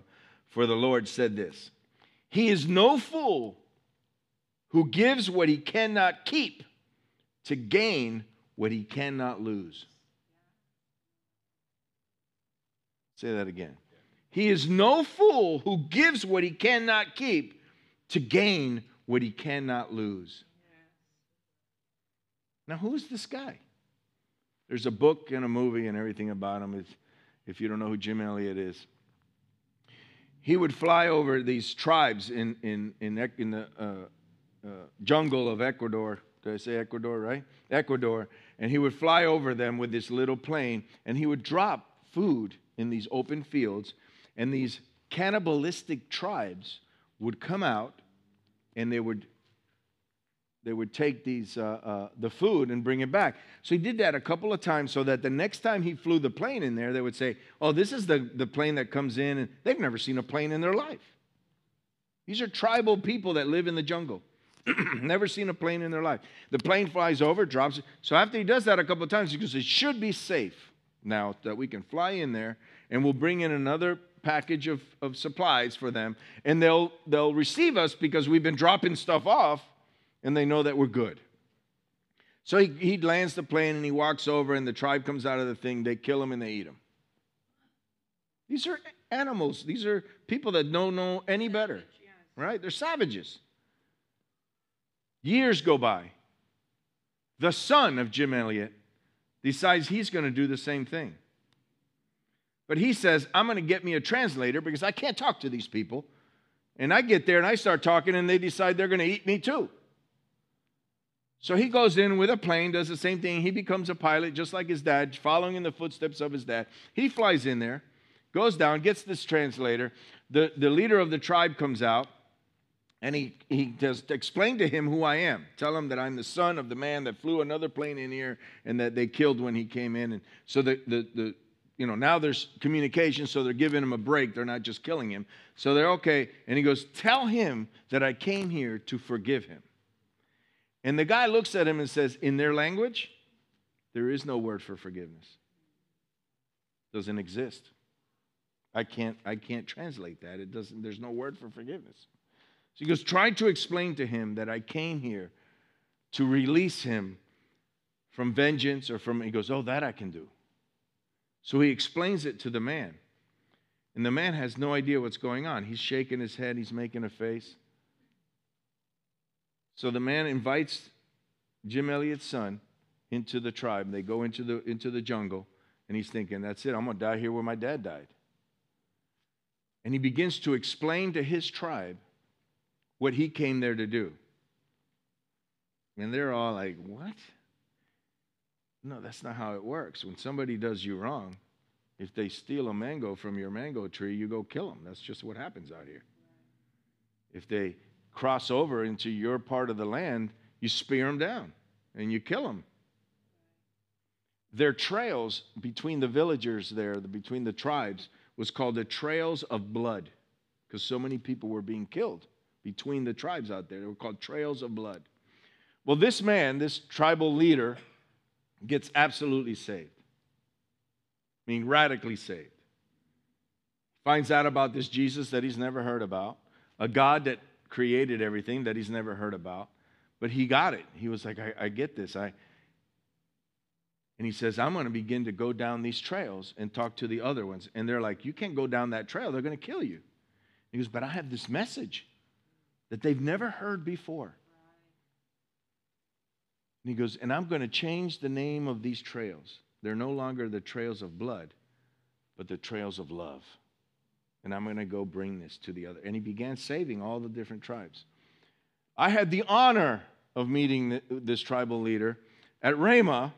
for the Lord, said this He is no fool who gives what he cannot keep to gain what he cannot lose. Say that again. He is no fool who gives what he cannot keep to gain what he cannot lose. Now, who is this guy? There's a book and a movie and everything about him. If, if you don't know who Jim Elliot is, he would fly over these tribes in, in, in, in the uh, uh, jungle of Ecuador. Did I say Ecuador, right? Ecuador. And he would fly over them with this little plane and he would drop food in these open fields. And these cannibalistic tribes would come out and they would they would take these uh, uh, the food and bring it back. So he did that a couple of times so that the next time he flew the plane in there, they would say, "Oh, this is the, the plane that comes in," and they've never seen a plane in their life. These are tribal people that live in the jungle. never seen a plane in their life. The plane flies over, drops it. So after he does that a couple of times, he goes, "It should be safe now that we can fly in there, and we'll bring in another." Package of, of supplies for them and they'll they'll receive us because we've been dropping stuff off and they know that we're good. So he, he lands the plane and he walks over, and the tribe comes out of the thing. They kill him and they eat him. These are animals. These are people that don't know any better, right? They're savages. Years go by. The son of Jim Elliot decides he's going to do the same thing. But he says, I'm going to get me a translator because I can't talk to these people. And I get there and I start talking, and they decide they're going to eat me too. So he goes in with a plane, does the same thing. He becomes a pilot just like his dad, following in the footsteps of his dad. He flies in there, goes down, gets this translator. The, the leader of the tribe comes out, and he, he does explain to him who I am. Tell him that I'm the son of the man that flew another plane in here and that they killed when he came in. And so the, the, the you know, now there's communication, so they're giving him a break. They're not just killing him. So they're okay. And he goes, Tell him that I came here to forgive him. And the guy looks at him and says, In their language, there is no word for forgiveness. Doesn't exist. I can't, I can't translate that. It doesn't, there's no word for forgiveness. So he goes, try to explain to him that I came here to release him from vengeance or from, he goes, Oh, that I can do. So he explains it to the man. And the man has no idea what's going on. He's shaking his head, he's making a face. So the man invites Jim Elliot's son into the tribe. They go into the, into the jungle, and he's thinking, That's it, I'm going to die here where my dad died. And he begins to explain to his tribe what he came there to do. And they're all like, What? No, that's not how it works. When somebody does you wrong, if they steal a mango from your mango tree, you go kill them. That's just what happens out here. If they cross over into your part of the land, you spear them down and you kill them. Their trails between the villagers there, between the tribes, was called the trails of blood because so many people were being killed between the tribes out there. They were called trails of blood. Well, this man, this tribal leader, gets absolutely saved, meaning radically saved. Finds out about this Jesus that he's never heard about, a God that created everything that he's never heard about. But he got it. He was like, I, I get this. I, and he says, I'm going to begin to go down these trails and talk to the other ones. And they're like, You can't go down that trail. They're going to kill you. He goes, But I have this message that they've never heard before. And he goes, And I'm going to change the name of these trails. They're no longer the trails of blood, but the trails of love and I'm going to go bring this to the other. And he began saving all the different tribes. I had the honor of meeting this tribal leader at Rhema.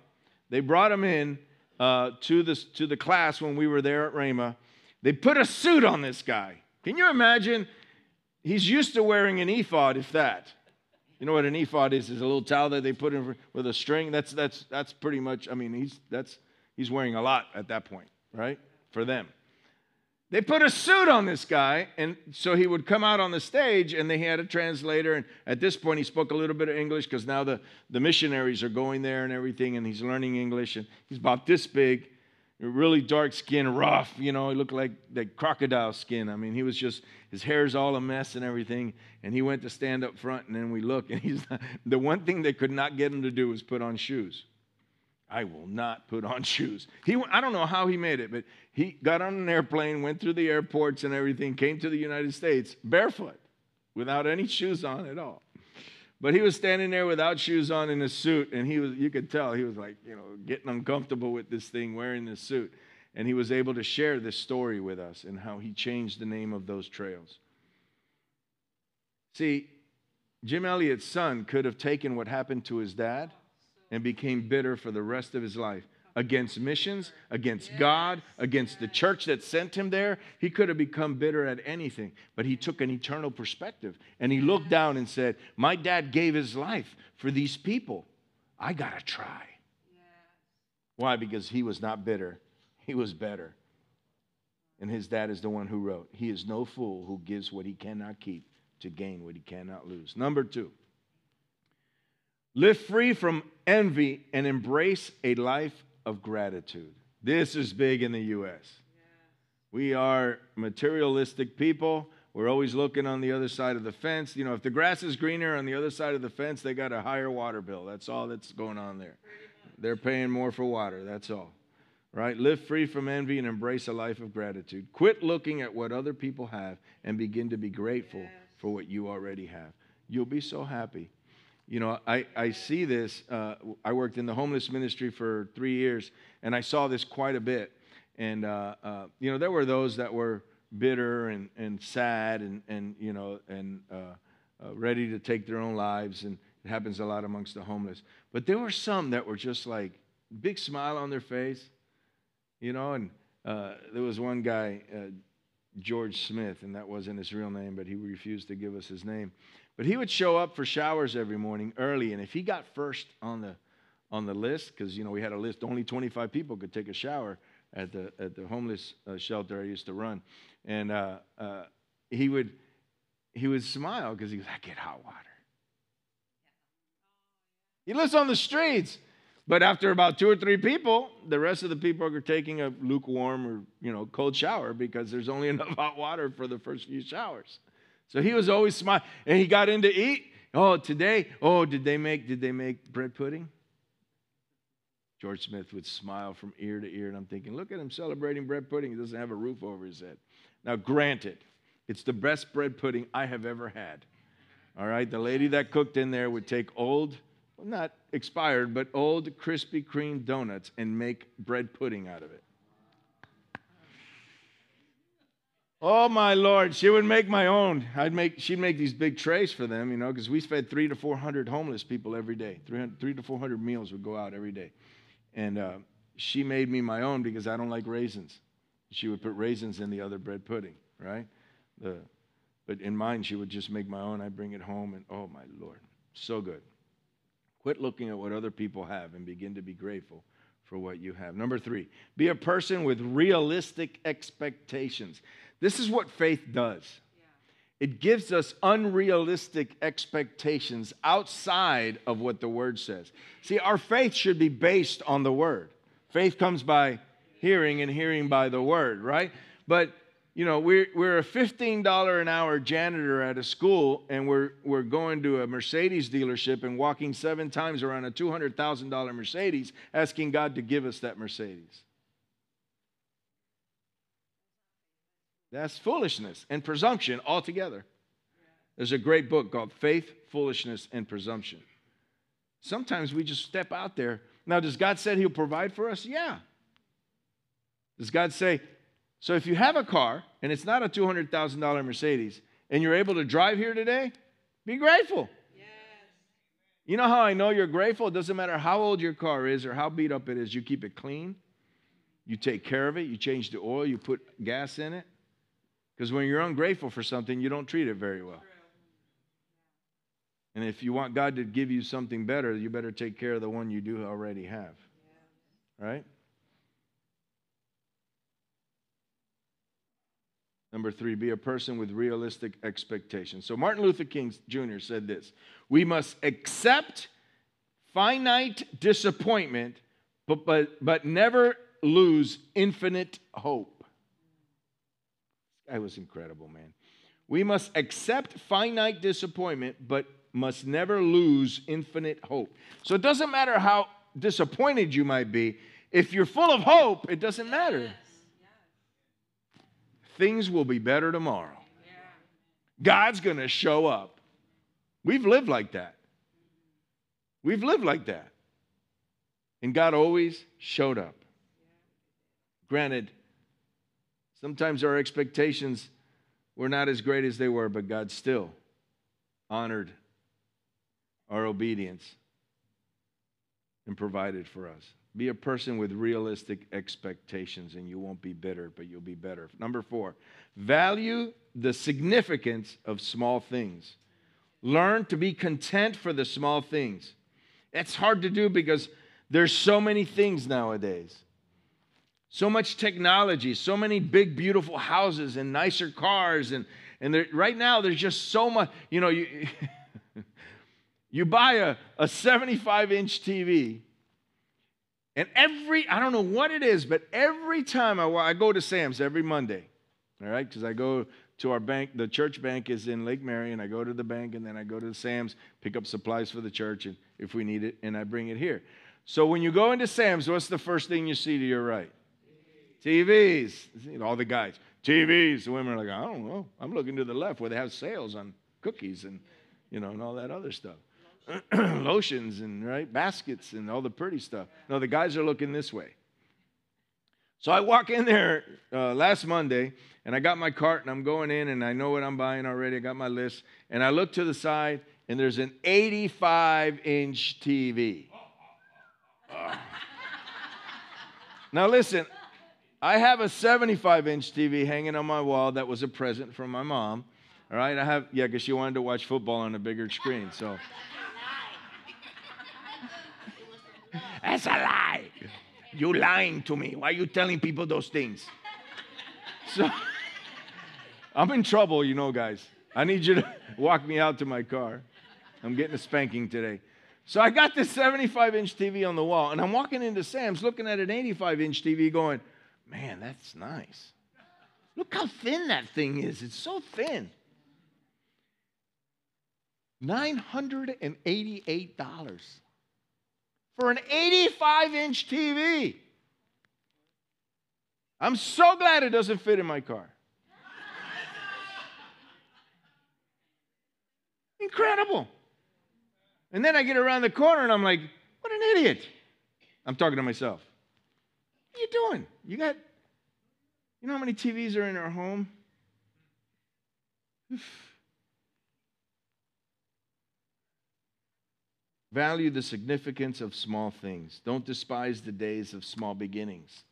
They brought him in uh, to, this, to the class when we were there at Rhema. They put a suit on this guy. Can you imagine? He's used to wearing an ephod, if that. You know what an ephod is? Is a little towel that they put in with a string. That's that's that's pretty much. I mean, he's that's he's wearing a lot at that point, right? For them. They put a suit on this guy, and so he would come out on the stage, and they had a translator. And at this point, he spoke a little bit of English because now the, the missionaries are going there and everything, and he's learning English. And he's about this big, really dark skin, rough. You know, he looked like like crocodile skin. I mean, he was just his hair's all a mess and everything. And he went to stand up front, and then we look, and he's the one thing they could not get him to do was put on shoes. I will not put on shoes. He, I don't know how he made it, but he got on an airplane, went through the airports and everything, came to the United States barefoot, without any shoes on at all. But he was standing there without shoes on in a suit, and he was, you could tell he was like, you know, getting uncomfortable with this thing, wearing this suit. And he was able to share this story with us and how he changed the name of those trails. See, Jim Elliot's son could have taken what happened to his dad and became bitter for the rest of his life against missions, against God, against the church that sent him there. He could have become bitter at anything, but he took an eternal perspective and he looked down and said, My dad gave his life for these people. I got to try. Why? Because he was not bitter, he was better. And his dad is the one who wrote, He is no fool who gives what he cannot keep to gain what he cannot lose. Number two, live free from envy and embrace a life of gratitude. This is big in the U.S. We are materialistic people. We're always looking on the other side of the fence. You know, if the grass is greener on the other side of the fence, they got a higher water bill. That's all that's going on there. They're paying more for water. That's all right? Live free from envy and embrace a life of gratitude. Quit looking at what other people have and begin to be grateful yes. for what you already have. You'll be so happy. You know, I, I see this. Uh, I worked in the homeless ministry for three years, and I saw this quite a bit. And, uh, uh, you know, there were those that were bitter and, and sad and, and, you know, and uh, uh, ready to take their own lives. And it happens a lot amongst the homeless. But there were some that were just like, big smile on their face you know, and uh, there was one guy, uh, George Smith, and that wasn't his real name, but he refused to give us his name. But he would show up for showers every morning early, and if he got first on the on the list, because you know we had a list, only 25 people could take a shower at the at the homeless uh, shelter I used to run, and uh, uh, he would he would smile because he was, I get hot water. He lives on the streets. But after about two or three people, the rest of the people are taking a lukewarm or you know cold shower because there's only enough hot water for the first few showers. So he was always smiling, and he got in to eat. Oh, today, oh, did they make did they make bread pudding? George Smith would smile from ear to ear, and I'm thinking, look at him celebrating bread pudding. He doesn't have a roof over his head. Now, granted, it's the best bread pudding I have ever had. All right, the lady that cooked in there would take old not expired, but old Krispy Kreme donuts and make bread pudding out of it. Oh my Lord, she would make my own. I'd make, she'd make these big trays for them, you know, because we fed three to 400 homeless people every day. 300, three to 400 meals would go out every day. And uh, she made me my own because I don't like raisins. She would put raisins in the other bread pudding, right? The, but in mine, she would just make my own. I'd bring it home, and oh my Lord, so good. Quit looking at what other people have and begin to be grateful for what you have. Number three, be a person with realistic expectations. This is what faith does. It gives us unrealistic expectations outside of what the Word says. See, our faith should be based on the Word. Faith comes by hearing, and hearing by the Word, right? But you know, we're, we're a $15 an hour janitor at a school, and we're, we're going to a Mercedes dealership and walking seven times around a $200,000 Mercedes, asking God to give us that Mercedes. That's foolishness and presumption altogether. There's a great book called Faith, Foolishness, and Presumption. Sometimes we just step out there. Now, does God say He'll provide for us? Yeah. Does God say, so if you have a car and it's not a $200,000 Mercedes and you're able to drive here today, be grateful. Yes. You know how I know you're grateful? It doesn't matter how old your car is or how beat up it is, you keep it clean, you take care of it, you change the oil, you put gas in it. Because when you're ungrateful for something, you don't treat it very well. And if you want God to give you something better, you better take care of the one you do already have. Right? Number three, be a person with realistic expectations. So Martin Luther King Jr. said this We must accept finite disappointment, but, but, but never lose infinite hope. That was incredible, man. We must accept finite disappointment, but must never lose infinite hope. So it doesn't matter how disappointed you might be, if you're full of hope, it doesn't matter things will be better tomorrow. God's going to show up. We've lived like that. We've lived like that. And God always showed up. Granted, sometimes our expectations were not as great as they were, but God still honored our obedience and provided for us. Be a person with realistic expectations, and you won't be bitter, but you'll be better. Number four, value the significance of small things. Learn to be content for the small things. It's hard to do because there's so many things nowadays. So much technology, so many big, beautiful houses and nicer cars. And, and there, right now, there's just so much. You know, you, you buy a, a 75 inch TV, and every, I don't know what it is, but every time I, I go to Sam's every Monday, all right, because I go to our bank. The church bank is in Lake Mary, and I go to the bank and then I go to Sam's, pick up supplies for the church and if we need it, and I bring it here. So when you go into Sam's, what's the first thing you see to your right? TVs. You know, all the guys. TVs. The women are like, I don't know. I'm looking to the left where they have sales on cookies and you know and all that other stuff. Lotions and right baskets and all the pretty stuff. No, the guys are looking this way. So I walk in there uh, last Monday and I got my cart and I'm going in and I know what I'm buying already. I got my list and I look to the side and there's an 85 inch TV. now listen, I have a 75 inch TV hanging on my wall that was a present from my mom. All right, I have, yeah, because she wanted to watch football on a bigger screen. So. That's a lie. You lying to me. Why are you telling people those things? So I'm in trouble, you know, guys. I need you to walk me out to my car. I'm getting a spanking today. So I got this 75 inch TV on the wall, and I'm walking into Sam's looking at an 85 inch TV going, man, that's nice. Look how thin that thing is. It's so thin. $988 for an 85 inch TV. I'm so glad it doesn't fit in my car. Incredible. And then I get around the corner and I'm like, what an idiot. I'm talking to myself. What are you doing? You got, you know how many TVs are in our home? Value the significance of small things. Don't despise the days of small beginnings.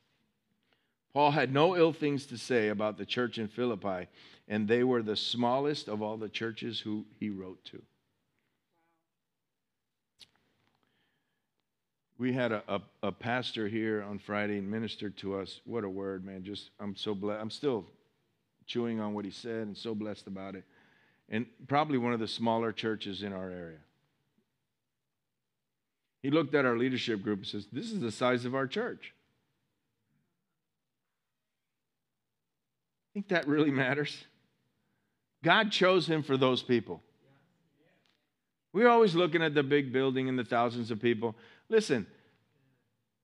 Paul had no ill things to say about the church in Philippi, and they were the smallest of all the churches who he wrote to. We had a, a, a pastor here on Friday and ministered to us. What a word, man. Just, I'm so blessed. I'm still chewing on what he said and so blessed about it. And probably one of the smaller churches in our area. He looked at our leadership group and says, This is the size of our church. think that really matters? God chose him for those people. We're always looking at the big building and the thousands of people. Listen,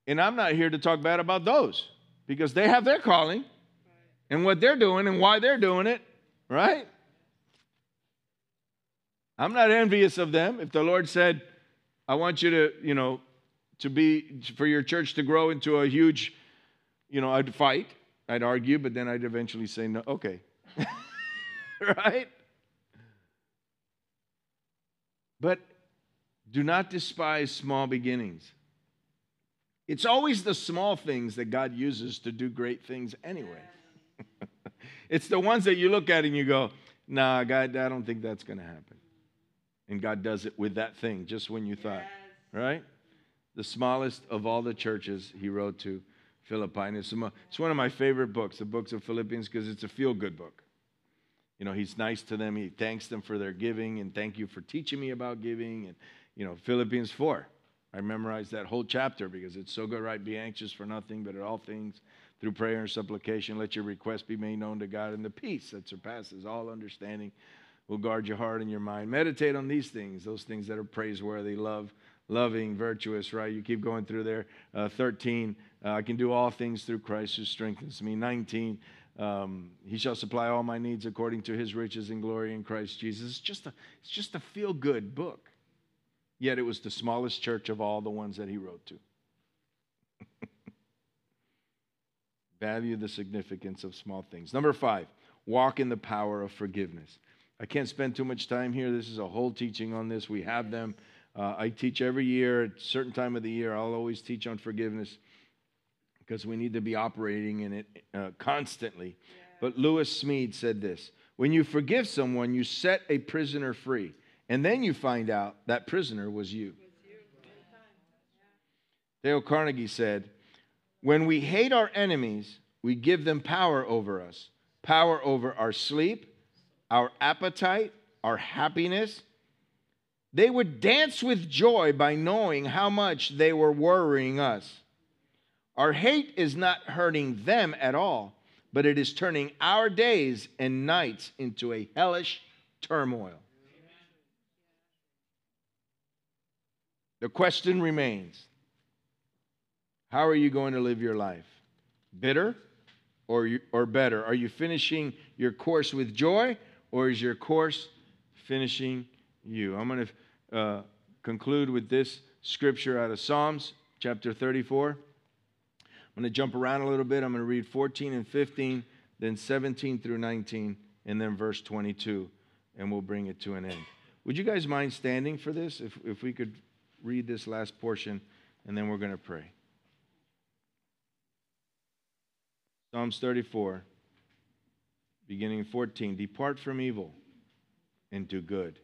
and I'm not here to talk bad about those because they have their calling and what they're doing and why they're doing it, right? I'm not envious of them. If the Lord said, I want you to, you know, to be, for your church to grow into a huge, you know, I'd fight. I'd argue, but then I'd eventually say, no, okay. right? But do not despise small beginnings. It's always the small things that God uses to do great things anyway. it's the ones that you look at and you go, nah, God, I don't think that's going to happen. And God does it with that thing just when you thought, right? The smallest of all the churches he wrote to Philippi. And it's, it's one of my favorite books, the books of Philippians, because it's a feel good book. You know, he's nice to them. He thanks them for their giving and thank you for teaching me about giving. And, you know, Philippians 4. I memorized that whole chapter because it's so good, right? Be anxious for nothing, but at all things, through prayer and supplication, let your requests be made known to God, and the peace that surpasses all understanding will guard your heart and your mind. Meditate on these things, those things that are praiseworthy, love, loving, virtuous, right? You keep going through there. Uh, 13, uh, I can do all things through Christ who strengthens me. 19, um, he shall supply all my needs according to his riches and glory in Christ Jesus. It's just a, it's just a feel good book. Yet it was the smallest church of all the ones that he wrote to. Value the significance of small things. Number five, walk in the power of forgiveness. I can't spend too much time here. This is a whole teaching on this. We have them. Uh, I teach every year, at a certain time of the year, I'll always teach on forgiveness because we need to be operating in it uh, constantly. But Lewis Smedes said this When you forgive someone, you set a prisoner free. And then you find out that prisoner was you. Dale Carnegie said, When we hate our enemies, we give them power over us power over our sleep, our appetite, our happiness. They would dance with joy by knowing how much they were worrying us. Our hate is not hurting them at all, but it is turning our days and nights into a hellish turmoil. The question remains how are you going to live your life? Bitter or, or better? Are you finishing your course with joy or is your course finishing you? I'm going to uh, conclude with this scripture out of Psalms chapter 34. I'm going to jump around a little bit. I'm going to read 14 and 15, then 17 through 19, and then verse 22, and we'll bring it to an end. Would you guys mind standing for this? If, if we could read this last portion, and then we're going to pray. Psalms 34, beginning 14. Depart from evil and do good.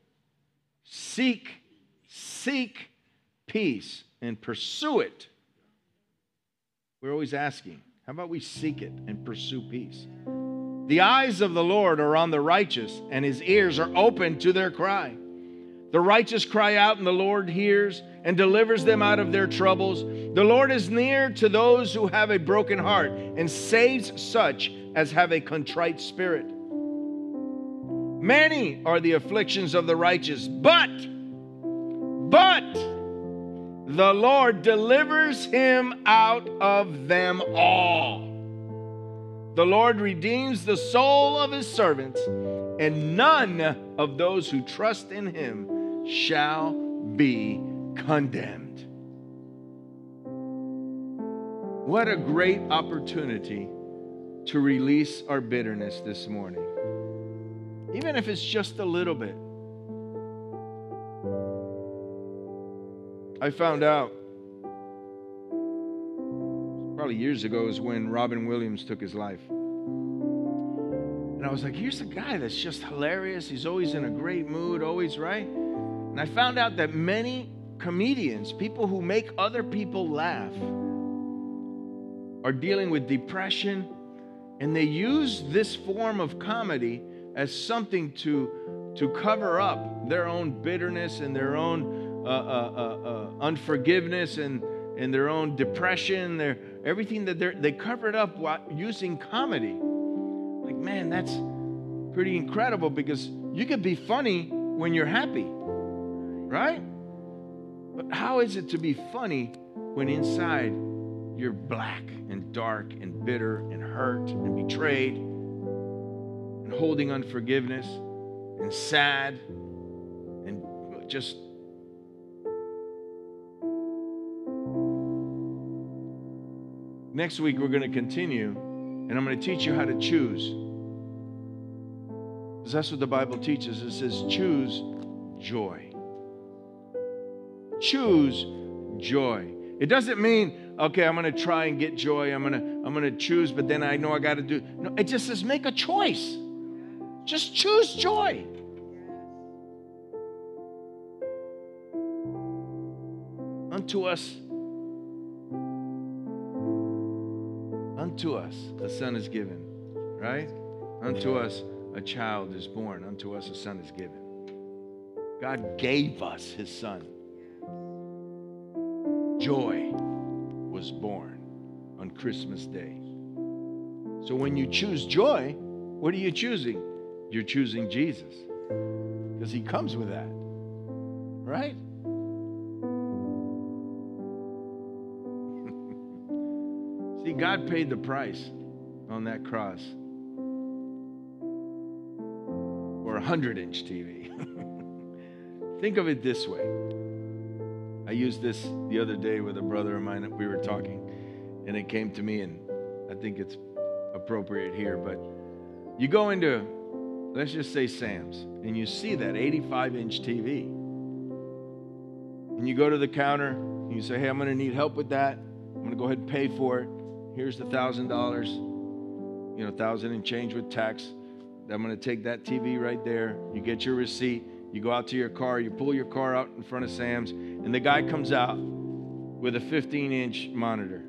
Seek, seek peace and pursue it. We're always asking, how about we seek it and pursue peace? The eyes of the Lord are on the righteous, and his ears are open to their cry. The righteous cry out, and the Lord hears and delivers them out of their troubles. The Lord is near to those who have a broken heart and saves such as have a contrite spirit. Many are the afflictions of the righteous, but, but, the Lord delivers him out of them all. The Lord redeems the soul of his servants, and none of those who trust in him shall be condemned. What a great opportunity to release our bitterness this morning, even if it's just a little bit. I found out probably years ago is when Robin Williams took his life. And I was like, here's a guy that's just hilarious. He's always in a great mood, always right. And I found out that many comedians, people who make other people laugh, are dealing with depression, and they use this form of comedy as something to, to cover up their own bitterness and their own uh, uh, uh, uh unforgiveness and, and their own depression, their, everything that they cover it up while using comedy. Like, man, that's pretty incredible because you could be funny when you're happy right? But how is it to be funny when inside you're black and dark and bitter and hurt and betrayed and holding unforgiveness and sad and just Next week, we're going to continue, and I'm going to teach you how to choose. Because that's what the Bible teaches. It says, choose joy choose joy. It doesn't mean, okay, I'm going to try and get joy. I'm going to I'm going to choose, but then I know I got to do. No, it just says make a choice. Just choose joy. Unto us unto us a son is given, right? Unto us a child is born, unto us a son is given. God gave us his son joy was born on Christmas Day. So when you choose joy, what are you choosing? You're choosing Jesus because he comes with that, right? See, God paid the price on that cross for a 100 inch TV. Think of it this way I used this the other day with a brother of mine that we were talking, and it came to me, and I think it's appropriate here. But you go into, let's just say Sam's, and you see that 85 inch TV. and you go to the counter and you say, Hey, I'm going to need help with that. I'm going to go ahead and pay for it. Here's the thousand dollars, you know, thousand and change with tax. I'm going to take that TV right there. You get your receipt. You go out to your car. You pull your car out in front of Sam's, and the guy comes out with a 15 inch monitor.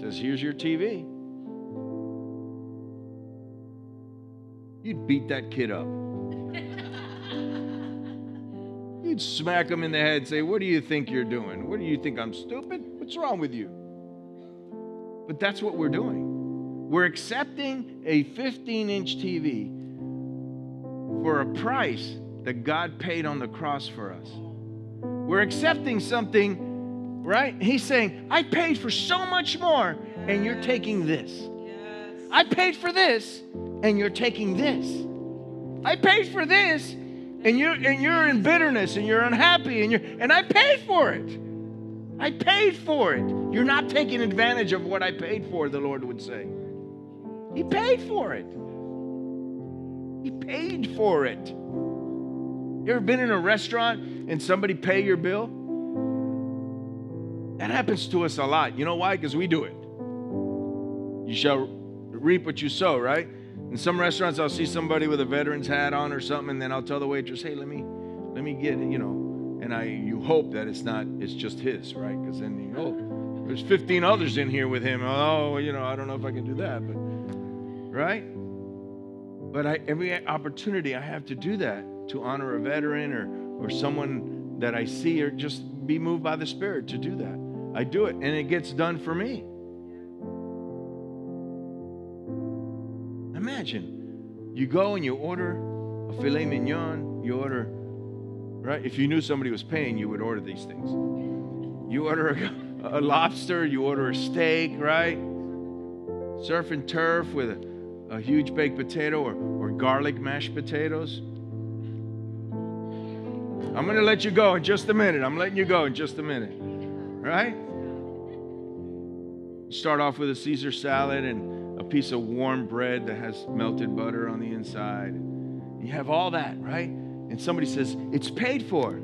Says, Here's your TV. You'd beat that kid up. You'd smack him in the head, say, What do you think you're doing? What do you think I'm stupid? What's wrong with you? But that's what we're doing. We're accepting a 15 inch TV for a price that God paid on the cross for us. We're accepting something, right? He's saying, I paid for so much more, and you're taking this. I paid for this, and you're taking this. I paid for this, and you're and you're in bitterness and you're unhappy and you're and I paid for it. I paid for it. You're not taking advantage of what I paid for, the Lord would say. He paid for it. He paid for it. You ever been in a restaurant and somebody pay your bill? That happens to us a lot. You know why? Because we do it. You shall reap what you sow, right? In some restaurants, I'll see somebody with a veteran's hat on or something, and then I'll tell the waitress, "Hey, let me, let me get it," you know. And I, you hope that it's not, it's just his, right? Because then you know, there's 15 others in here with him. Oh, you know, I don't know if I can do that, but right? But I, every opportunity I have to do that to honor a veteran or or someone that I see or just be moved by the Spirit to do that. I do it, and it gets done for me. Imagine you go and you order a filet mignon, you order, right? If you knew somebody was paying, you would order these things. You order a, a lobster, you order a steak, right? Surf and turf with a, a huge baked potato or, or garlic mashed potatoes. I'm going to let you go in just a minute. I'm letting you go in just a minute. Right? Start off with a Caesar salad and a piece of warm bread that has melted butter on the inside. You have all that, right? And somebody says, It's paid for.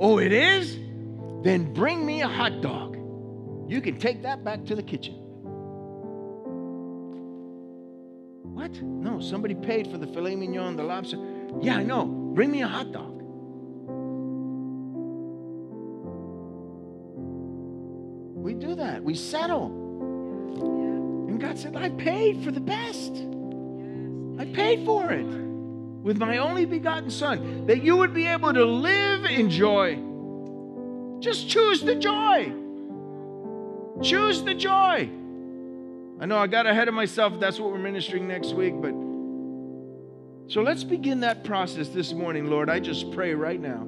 Oh, it is? Then bring me a hot dog. You can take that back to the kitchen. What? No, somebody paid for the filet mignon, the lobster. Yeah, I know. Bring me a hot dog. Do that. We settle. And God said, I paid for the best. I paid for it with my only begotten Son, that you would be able to live in joy. Just choose the joy. Choose the joy. I know I got ahead of myself. That's what we're ministering next week, but so let's begin that process this morning, Lord. I just pray right now.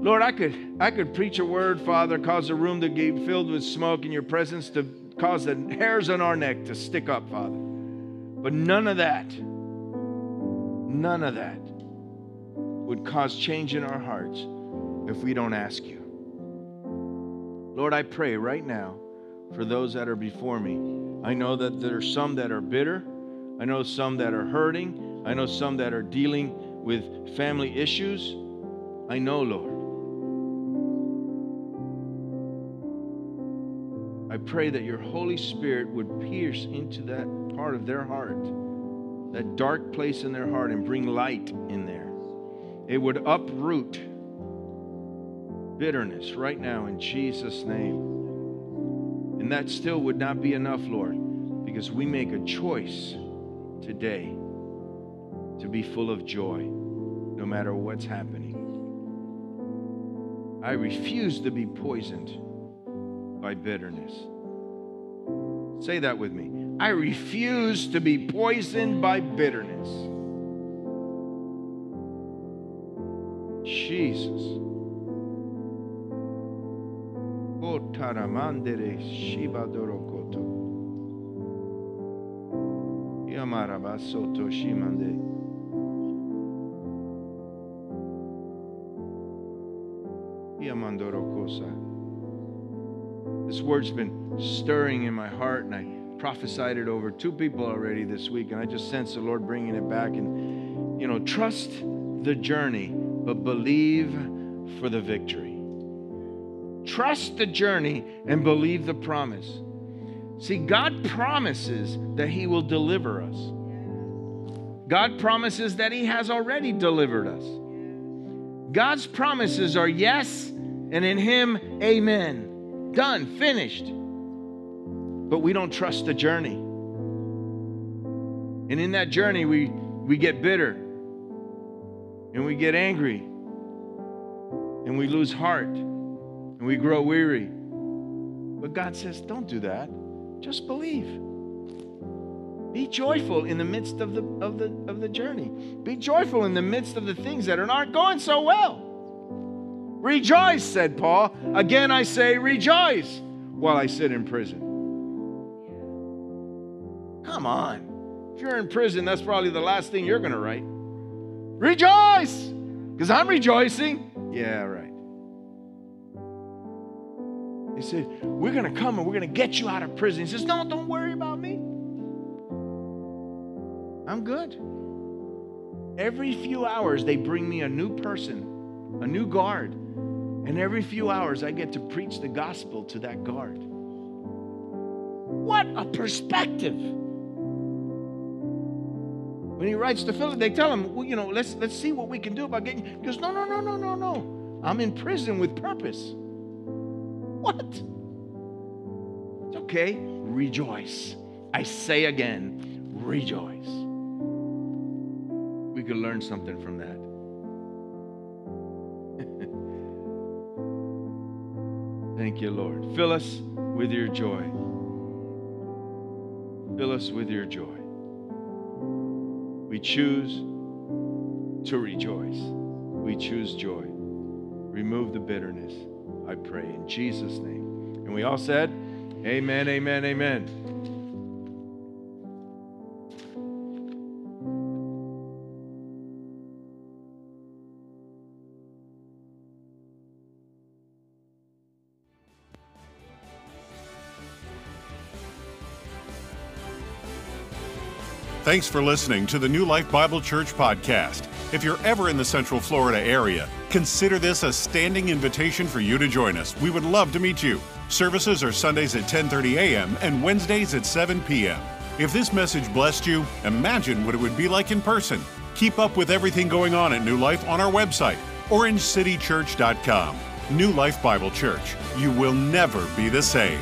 Lord, I could I could preach a word, Father, cause a room to be filled with smoke in your presence to cause the hairs on our neck to stick up, Father. But none of that, none of that would cause change in our hearts if we don't ask you. Lord, I pray right now for those that are before me. I know that there are some that are bitter. I know some that are hurting. I know some that are dealing with family issues. I know, Lord. I pray that your Holy Spirit would pierce into that part of their heart, that dark place in their heart, and bring light in there. It would uproot bitterness right now in Jesus' name. And that still would not be enough, Lord, because we make a choice today to be full of joy no matter what's happening. I refuse to be poisoned by bitterness. Say that with me. I refuse to be poisoned by bitterness. Jesus. Taramandere Shibadorokoto. Yamarabasoto Shimande. Yamandorokosa. This word's been stirring in my heart, and I prophesied it over two people already this week, and I just sense the Lord bringing it back. And, you know, trust the journey, but believe for the victory. Trust the journey and believe the promise. See, God promises that He will deliver us. God promises that He has already delivered us. God's promises are yes, and in Him, amen. Done, finished. But we don't trust the journey. And in that journey, we, we get bitter, and we get angry, and we lose heart, and we grow weary. But God says, don't do that. Just believe. Be joyful in the midst of the, of, the, of the journey. Be joyful in the midst of the things that are not going so well. Rejoice, said Paul. Again, I say, rejoice while I sit in prison. Come on. If you're in prison, that's probably the last thing you're going to write. Rejoice, because I'm rejoicing. Yeah, right. He said, We're going to come and we're going to get you out of prison. He says, No, don't worry about me. I'm good. Every few hours, they bring me a new person, a new guard. And every few hours, I get to preach the gospel to that guard. What a perspective. When he writes to Philip, they tell him, well, you know, let's, let's see what we can do about getting. He goes, no, no, no, no, no, no. I'm in prison with purpose. What? It's okay. Rejoice. I say again, rejoice. We could learn something from that. Thank you, Lord. Fill us with your joy. Fill us with your joy. We choose to rejoice. We choose joy. Remove the bitterness, I pray, in Jesus' name. And we all said, Amen, amen, amen. Thanks for listening to the New Life Bible Church podcast. If you're ever in the Central Florida area, consider this a standing invitation for you to join us. We would love to meet you. Services are Sundays at 10:30 a.m. and Wednesdays at 7 p.m. If this message blessed you, imagine what it would be like in person. Keep up with everything going on at New Life on our website, orangecitychurch.com. New Life Bible Church. You will never be the same.